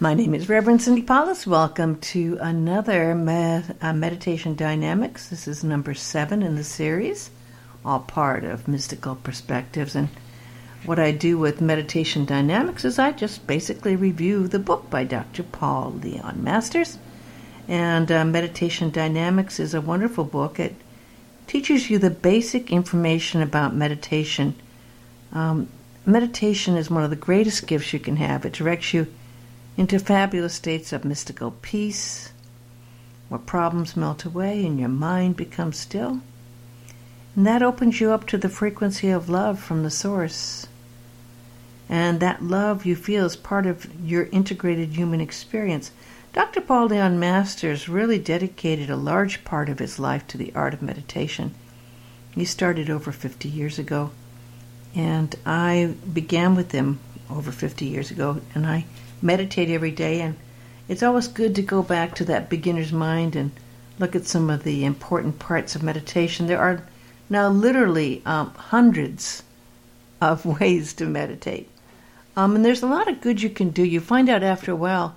My name is Reverend Cindy Paulos. Welcome to another med- uh, Meditation Dynamics. This is number seven in the series, all part of Mystical Perspectives. And what I do with Meditation Dynamics is I just basically review the book by Dr. Paul Leon Masters. And uh, Meditation Dynamics is a wonderful book. It teaches you the basic information about meditation. Um, meditation is one of the greatest gifts you can have. It directs you into fabulous states of mystical peace, where problems melt away and your mind becomes still. And that opens you up to the frequency of love from the source. And that love you feel is part of your integrated human experience. Dr. Paul Leon Masters really dedicated a large part of his life to the art of meditation. He started over 50 years ago, and I began with him over 50 years ago, and I meditate every day, and it's always good to go back to that beginner's mind and look at some of the important parts of meditation. There are now literally um, hundreds of ways to meditate. Um, and there's a lot of good you can do. You find out after a while,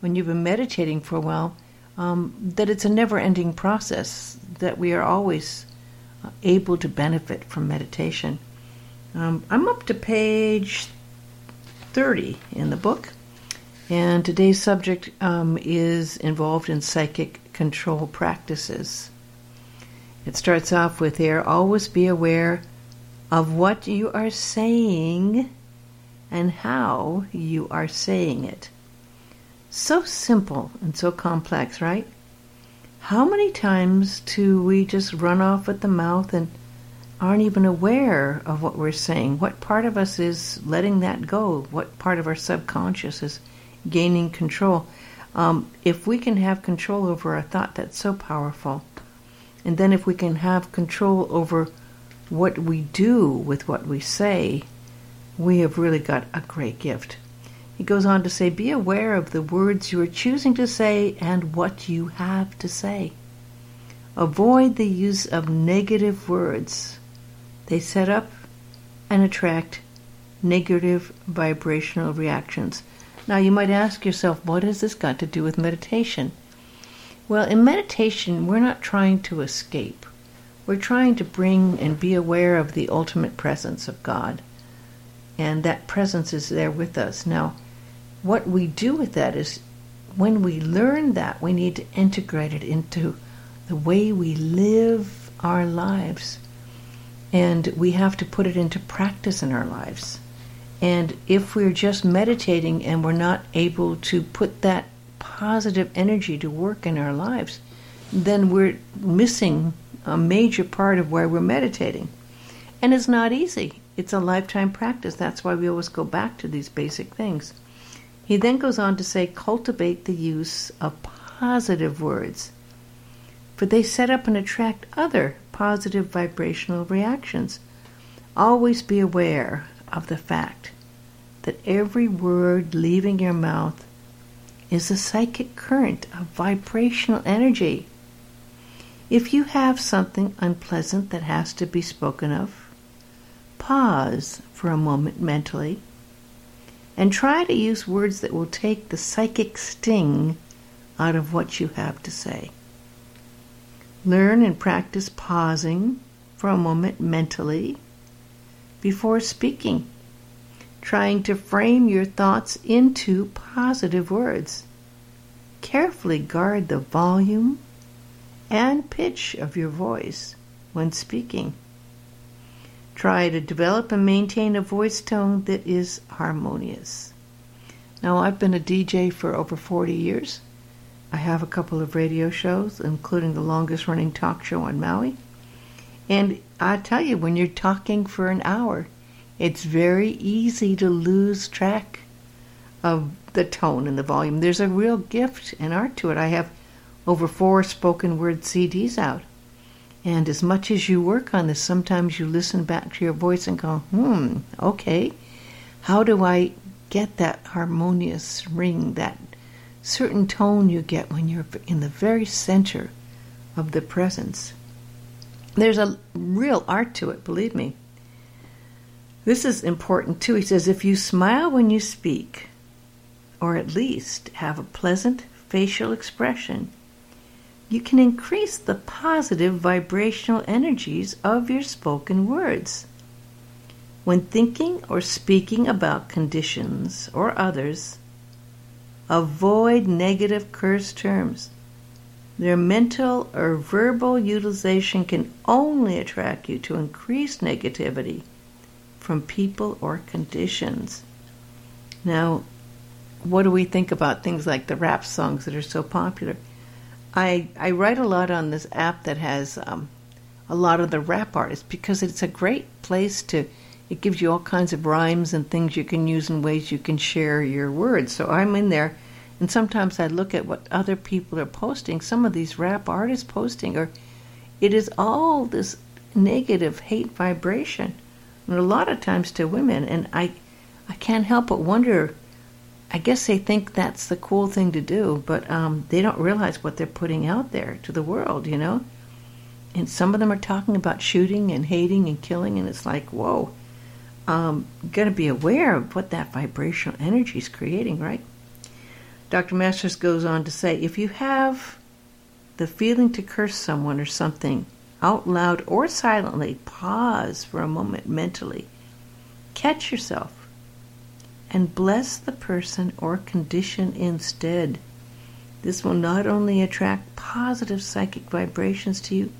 when you've been meditating for a while, um, that it's a never ending process, that we are always uh, able to benefit from meditation. Um, I'm up to page 30 in the book. And today's subject um, is involved in psychic control practices. It starts off with here always be aware of what you are saying and how you are saying it. So simple and so complex, right? How many times do we just run off at the mouth and aren't even aware of what we're saying? What part of us is letting that go? What part of our subconscious is gaining control. Um, if we can have control over a thought, that's so powerful. And then if we can have control over what we do with what we say, we have really got a great gift. He goes on to say, Be aware of the words you are choosing to say and what you have to say. Avoid the use of negative words. They set up and attract negative vibrational reactions. Now, you might ask yourself, what has this got to do with meditation? Well, in meditation, we're not trying to escape. We're trying to bring and be aware of the ultimate presence of God. And that presence is there with us. Now, what we do with that is when we learn that, we need to integrate it into the way we live our lives. And we have to put it into practice in our lives. And if we're just meditating and we're not able to put that positive energy to work in our lives, then we're missing a major part of why we're meditating. And it's not easy. It's a lifetime practice. That's why we always go back to these basic things. He then goes on to say, cultivate the use of positive words, for they set up and attract other positive vibrational reactions. Always be aware of the fact that every word leaving your mouth is a psychic current of vibrational energy. If you have something unpleasant that has to be spoken of, pause for a moment mentally and try to use words that will take the psychic sting out of what you have to say. Learn and practice pausing for a moment mentally before speaking, trying to frame your thoughts into positive words. Carefully guard the volume and pitch of your voice when speaking. Try to develop and maintain a voice tone that is harmonious. Now, I've been a DJ for over 40 years. I have a couple of radio shows, including the longest running talk show on Maui. And I tell you, when you're talking for an hour, it's very easy to lose track of the tone and the volume. There's a real gift and art to it. I have over four spoken word CDs out. And as much as you work on this, sometimes you listen back to your voice and go, hmm, okay, how do I get that harmonious ring, that certain tone you get when you're in the very center of the presence? There's a real art to it, believe me. This is important too. He says, if you smile when you speak, or at least have a pleasant facial expression, you can increase the positive vibrational energies of your spoken words. When thinking or speaking about conditions or others, avoid negative curse terms. Their mental or verbal utilization can only attract you to increased negativity from people or conditions. Now, what do we think about things like the rap songs that are so popular? I I write a lot on this app that has um, a lot of the rap artists because it's a great place to. It gives you all kinds of rhymes and things you can use in ways you can share your words. So I'm in there, and sometimes I look at what other people are posting. Some of these rap artists posting are, it is all this negative hate vibration, and a lot of times to women. And I, I can't help but wonder I guess they think that's the cool thing to do, but um, they don't realize what they're putting out there to the world, you know? And some of them are talking about shooting and hating and killing, and it's like, whoa, um, got to be aware of what that vibrational energy is creating, right? Dr. Masters goes on to say if you have the feeling to curse someone or something out loud or silently, pause for a moment mentally. Catch yourself and bless the person or condition instead. This will not only attract positive psychic vibrations to you,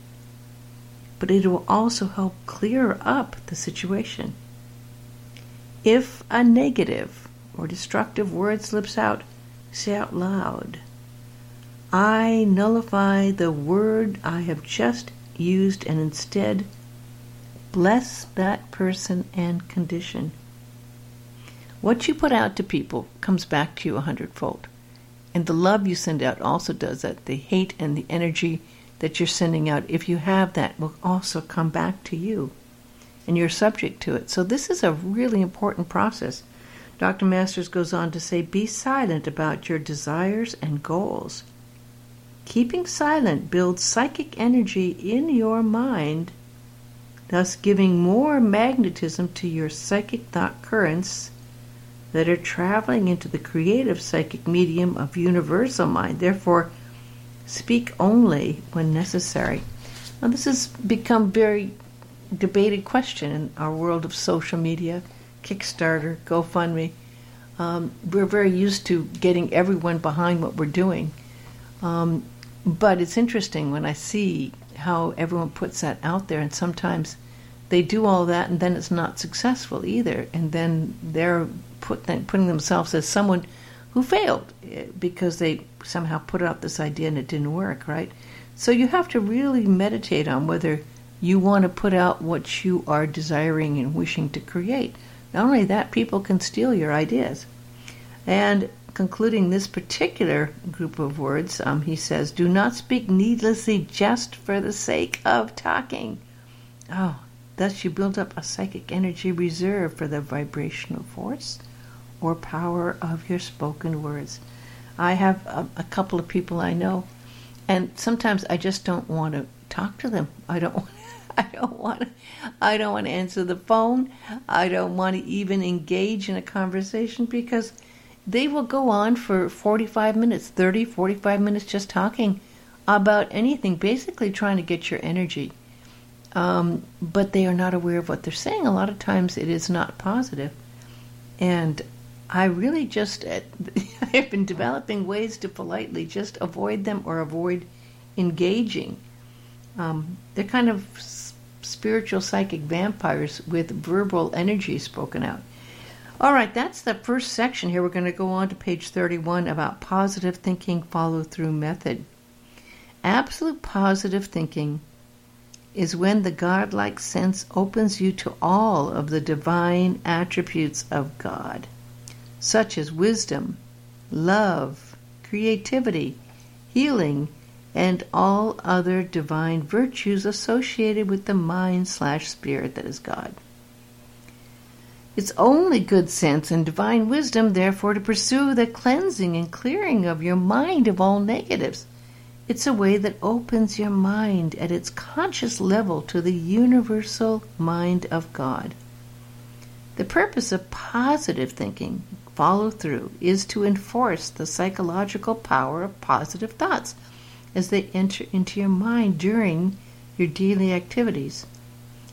but it will also help clear up the situation. If a negative or destructive word slips out, say out loud, I nullify the word I have just used and instead bless that person and condition. What you put out to people comes back to you a hundredfold. And the love you send out also does that. The hate and the energy that you're sending out, if you have that, will also come back to you. And you're subject to it. So this is a really important process. Dr. Masters goes on to say be silent about your desires and goals. Keeping silent builds psychic energy in your mind, thus giving more magnetism to your psychic thought currents that are traveling into the creative psychic medium of universal mind. Therefore, speak only when necessary. Now, this has become very debated question in our world of social media, Kickstarter, GoFundMe. Um, we're very used to getting everyone behind what we're doing. Um, but it's interesting when I see how everyone puts that out there, and sometimes they do all that and then it's not successful either. And then they're put, putting themselves as someone who failed eh, because they somehow put out this idea and it didn't work, right? So you have to really meditate on whether you want to put out what you are desiring and wishing to create. Not only that, people can steal your ideas. And concluding this particular group of words, um, he says, Do not speak needlessly just for the sake of talking. Oh, thus you build up a psychic energy reserve for the vibrational force or power of your spoken words. I have a, a couple of people I know, and sometimes I just don't want to talk to them. I don't. I don't want to, I don't want to answer the phone. I don't want to even engage in a conversation because they will go on for 45 minutes, 30, 45 minutes just talking about anything, basically trying to get your energy. Um, but they are not aware of what they're saying. A lot of times it is not positive. And I really just uh, I've been developing ways to politely just avoid them or avoid engaging. Um, they're kind of spiritual psychic vampires with verbal energy spoken out. All right, that's the first section here. We're going to go on to page 31 about positive thinking follow through method. Absolute positive thinking is when the godlike sense opens you to all of the divine attributes of God such as wisdom, love, creativity, healing, and all other divine virtues associated with the mind slash spirit that is God. It's only good sense and divine wisdom, therefore, to pursue the cleansing and clearing of your mind of all negatives. It's a way that opens your mind at its conscious level to the universal mind of God. The purpose of positive thinking follow through is to enforce the psychological power of positive thoughts as they enter into your mind during your daily activities,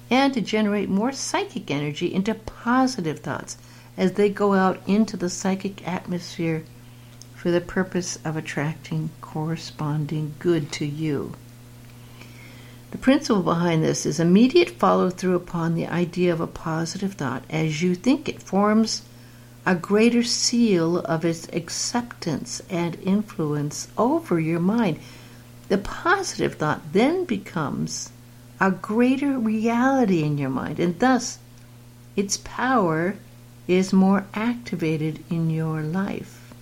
and to generate more psychic energy into positive thoughts as they go out into the psychic atmosphere for the purpose of attracting corresponding good to you. The principle behind this is immediate follow through upon the idea of a positive thought as you think it forms a greater seal of its acceptance and influence over your mind. The positive thought then becomes a greater reality in your mind, and thus its power is more activated in your life.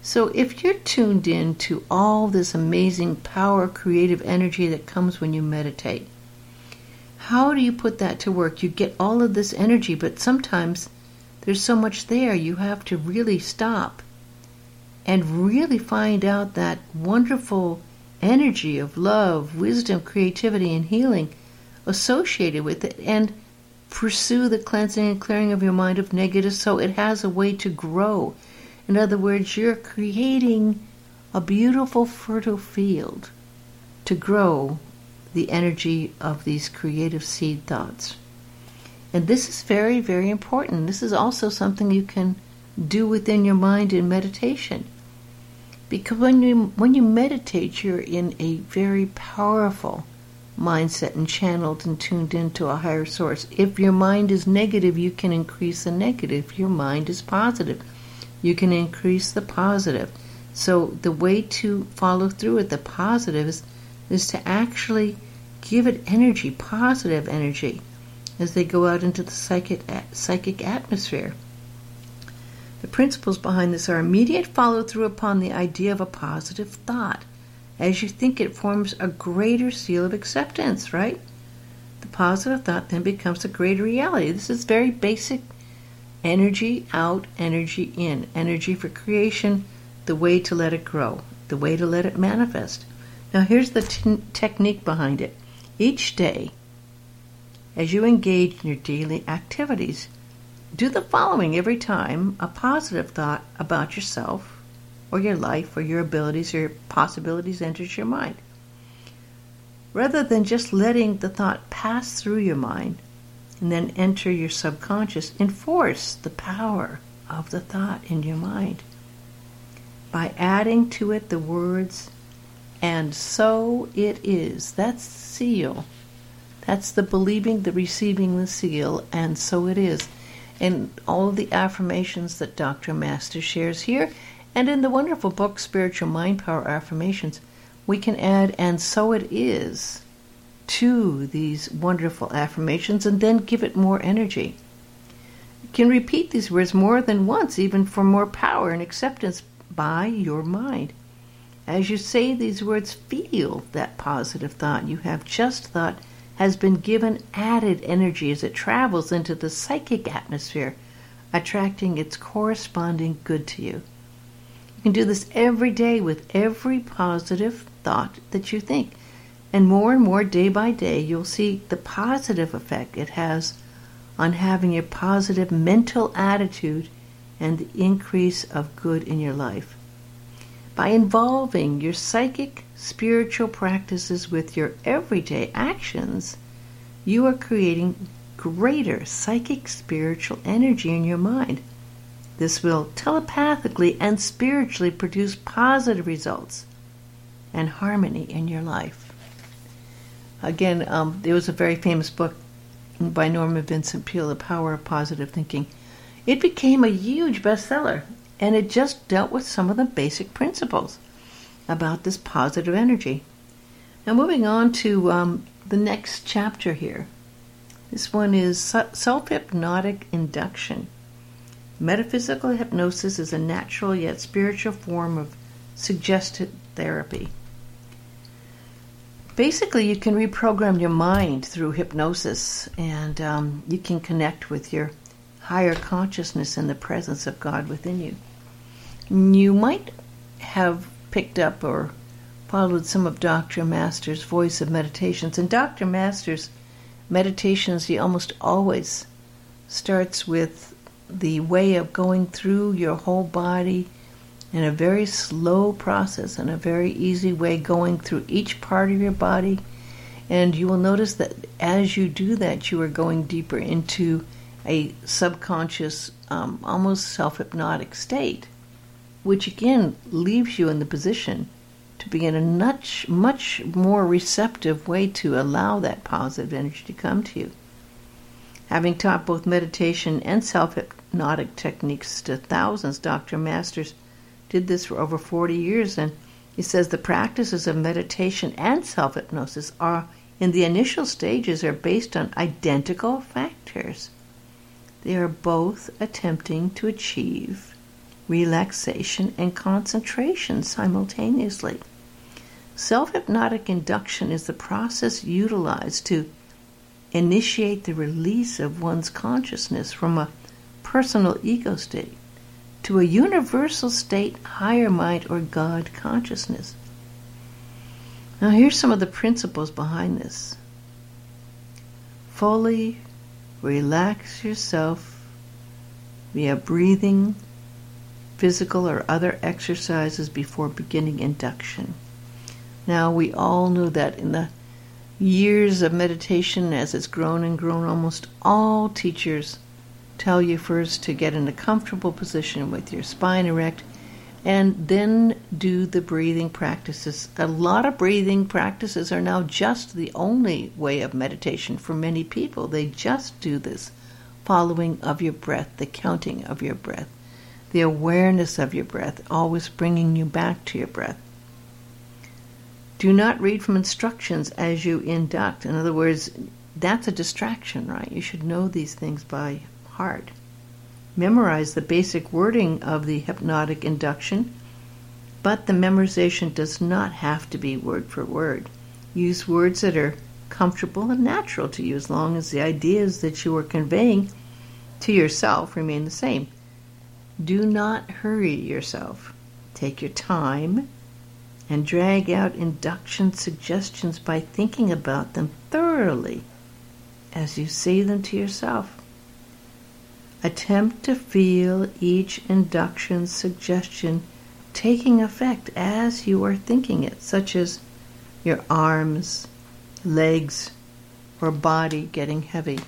So, if you're tuned in to all this amazing power, creative energy that comes when you meditate, how do you put that to work? You get all of this energy, but sometimes there's so much there you have to really stop and really find out that wonderful energy of love, wisdom, creativity, and healing associated with it and pursue the cleansing and clearing of your mind of negative so it has a way to grow in other words, you're creating a beautiful, fertile field to grow the energy of these creative seed thoughts. And this is very, very important. This is also something you can do within your mind in meditation. Because when you when you meditate, you're in a very powerful mindset and channeled and tuned into a higher source. If your mind is negative, you can increase the negative. If your mind is positive, you can increase the positive. So the way to follow through with the positives is, to actually give it energy, positive energy, as they go out into the psychic, psychic atmosphere. The principles behind this are immediate follow through upon the idea of a positive thought. As you think, it forms a greater seal of acceptance, right? The positive thought then becomes a greater reality. This is very basic Energy out, energy in. Energy for creation, the way to let it grow, the way to let it manifest. Now, here's the t- technique behind it. Each day, as you engage in your daily activities, do the following every time a positive thought about yourself or your life or your abilities or your possibilities enters your mind. Rather than just letting the thought pass through your mind, and then enter your subconscious, enforce the power of the thought in your mind by adding to it the words, and so it is. That's the seal. That's the believing, the receiving the seal, and so it is. And all the affirmations that Dr. Master shares here, and in the wonderful book, Spiritual Mind Power Affirmations, we can add, and so it is to these wonderful affirmations and then give it more energy. You can repeat these words more than once, even for more power and acceptance by your mind. As you say these words, feel that positive thought you have just thought has been given added energy as it travels into the psychic atmosphere, attracting its corresponding good to you. You can do this every day with every positive thought that you think. And more and more, day by day, you'll see the positive effect it has on having a positive mental attitude and the increase of good in your life. By involving your psychic spiritual practices with your everyday actions, you are creating greater psychic spiritual energy in your mind. This will telepathically and spiritually produce positive results and harmony in your life. Again, um, there was a very famous book by Norman Vincent Peale, The Power of Positive Thinking. It became a huge bestseller, and it just dealt with some of the basic principles about this positive energy. Now, moving on to um, the next chapter here. This one is self hypnotic induction. Metaphysical hypnosis is a natural yet spiritual form of suggested therapy basically you can reprogram your mind through hypnosis and um, you can connect with your higher consciousness and the presence of god within you you might have picked up or followed some of dr master's voice of meditations and dr master's meditations he almost always starts with the way of going through your whole body in a very slow process and a very easy way going through each part of your body. And you will notice that as you do that, you are going deeper into a subconscious, um, almost self hypnotic state, which again leaves you in the position to be in a much, much more receptive way to allow that positive energy to come to you. Having taught both meditation and self hypnotic techniques to thousands, Dr. Masters did this for over 40 years, and he says the practices of meditation and self hypnosis are, in the initial stages, are based on identical factors. They are both attempting to achieve relaxation and concentration simultaneously. Self hypnotic induction is the process utilized to initiate the release of one's consciousness from a personal ego state to a universal state, higher mind, or God consciousness. Now, here's some of the principles behind this. Fully relax yourself via breathing, physical or other exercises before beginning induction. Now, we all know that in the years of meditation, as it's grown and grown, almost all teachers tell you first to get in a comfortable position with your spine erect and then do the breathing practices. A lot of breathing practices are now just the only way of meditation for many people. They just do this following of your breath, the counting of your breath, the awareness of your breath, always bringing you back to your breath. Do not read from instructions as you induct. In other words, that's a distraction, right? You should know these things by heart. Memorize the basic wording of the hypnotic induction, but the memorization does not have to be word for word. Use words that are comfortable and natural to you as long as the ideas that you are conveying to yourself remain the same. Do not hurry yourself. Take your time and drag out induction suggestions by thinking about them thoroughly as you say them to yourself. Attempt to feel each induction suggestion taking effect as you are thinking it, such as your arms, legs, or body getting heavy.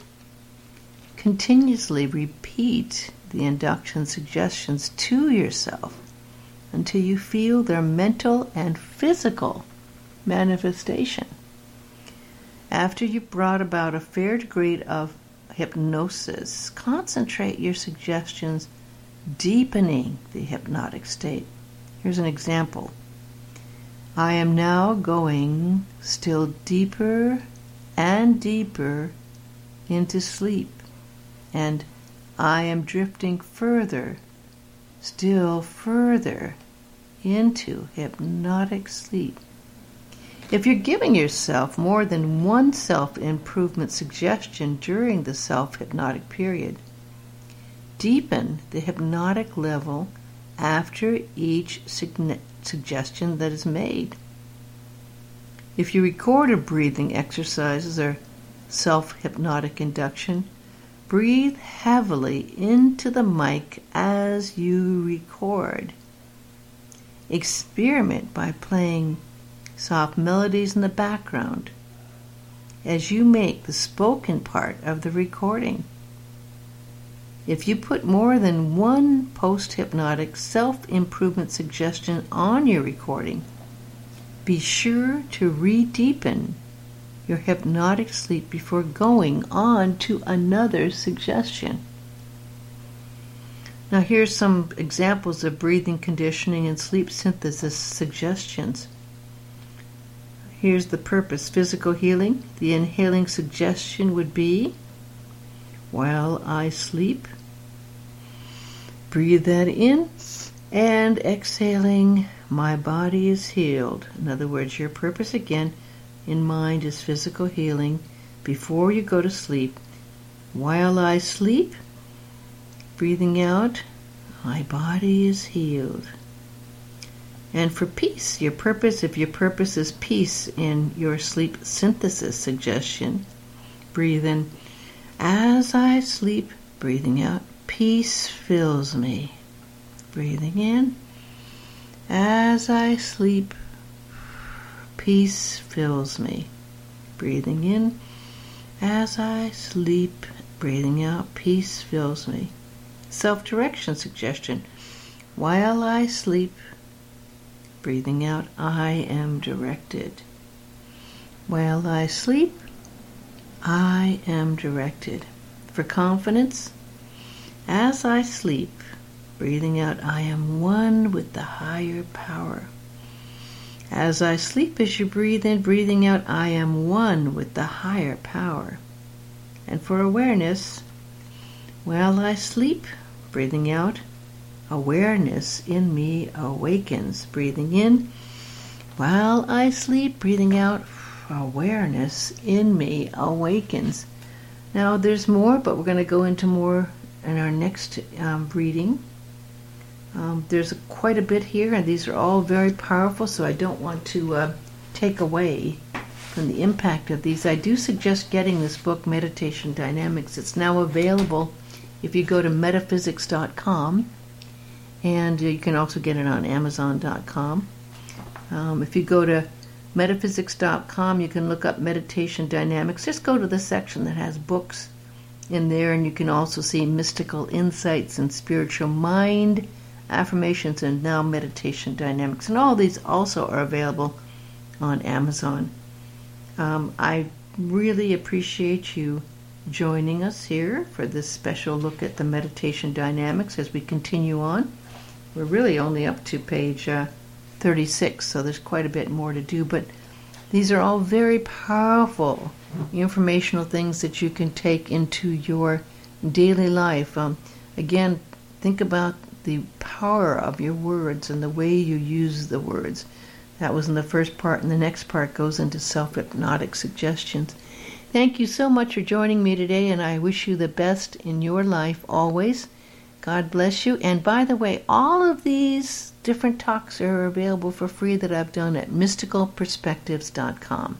Continuously repeat the induction suggestions to yourself until you feel their mental and physical manifestation. After you've brought about a fair degree of hypnosis, concentrate your suggestions, deepening the hypnotic state. Here's an example. I am now going still deeper and deeper into sleep, and I am drifting further still further into hypnotic sleep. If you're giving yourself more than one self improvement suggestion during the self hypnotic period, deepen the hypnotic level after each suggestion that is made. If you record a breathing exercises or self hypnotic induction, Breathe heavily into the mic as you record. Experiment by playing soft melodies in the background as you make the spoken part of the recording. If you put more than one post hypnotic self improvement suggestion on your recording, be sure to re deepen your hypnotic sleep before going on to another suggestion. Now, here's some examples of breathing conditioning and sleep synthesis suggestions. Here's the purpose physical healing. The inhaling suggestion would be while I sleep. Breathe that in and exhaling, my body is healed. In other words, your purpose again in mind is physical healing before you go to sleep. While I sleep, breathing out, my body is healed. And for peace, your purpose, if your purpose is peace in your sleep synthesis suggestion, breathe in as I sleep, breathing out, peace fills me. Breathing in. As I sleep, peace fills me. Breathing in. As I sleep, breathing out, peace fills me. Self direction suggestion. While I sleep, breathing out, I am directed. While I sleep, I am directed. For confidence, as I sleep, breathing out, I am one with the higher power. As I sleep, as you breathe in, breathing out, I am one with the higher power. And for awareness, while I sleep, breathing out, awareness in me awakens. Breathing in, while I sleep, breathing out, awareness in me awakens. Now, there's more, but we're going to go into more in our next um, reading. Um, there's quite a bit here, and these are all very powerful, so I don't want to uh, take away from the impact of these. I do suggest getting this book, Meditation Dynamics. It's now available if you go to metaphysics.com, and you can also get it on amazon.com. Um, if you go to metaphysics.com. You can look up meditation dynamics. Just go to the section that has books in there, and you can also see mystical insights and spiritual mind affirmations and now meditation dynamics. And all these also are available on Amazon. Um, I really appreciate you joining us here for this special look at the meditation dynamics as we continue on. We're really only up to page. Uh, 36, so there's quite a bit more to do. But these are all very powerful informational things that you can take into your daily life. Um, again, think about the power of your words and the way you use the words. That was in the first part, and the next part goes into self hypnotic suggestions. Thank you so much for joining me today, and I wish you the best in your life always. God bless you. And by the way, all of these different talks are available for free that I've done at mysticalperspectives.com.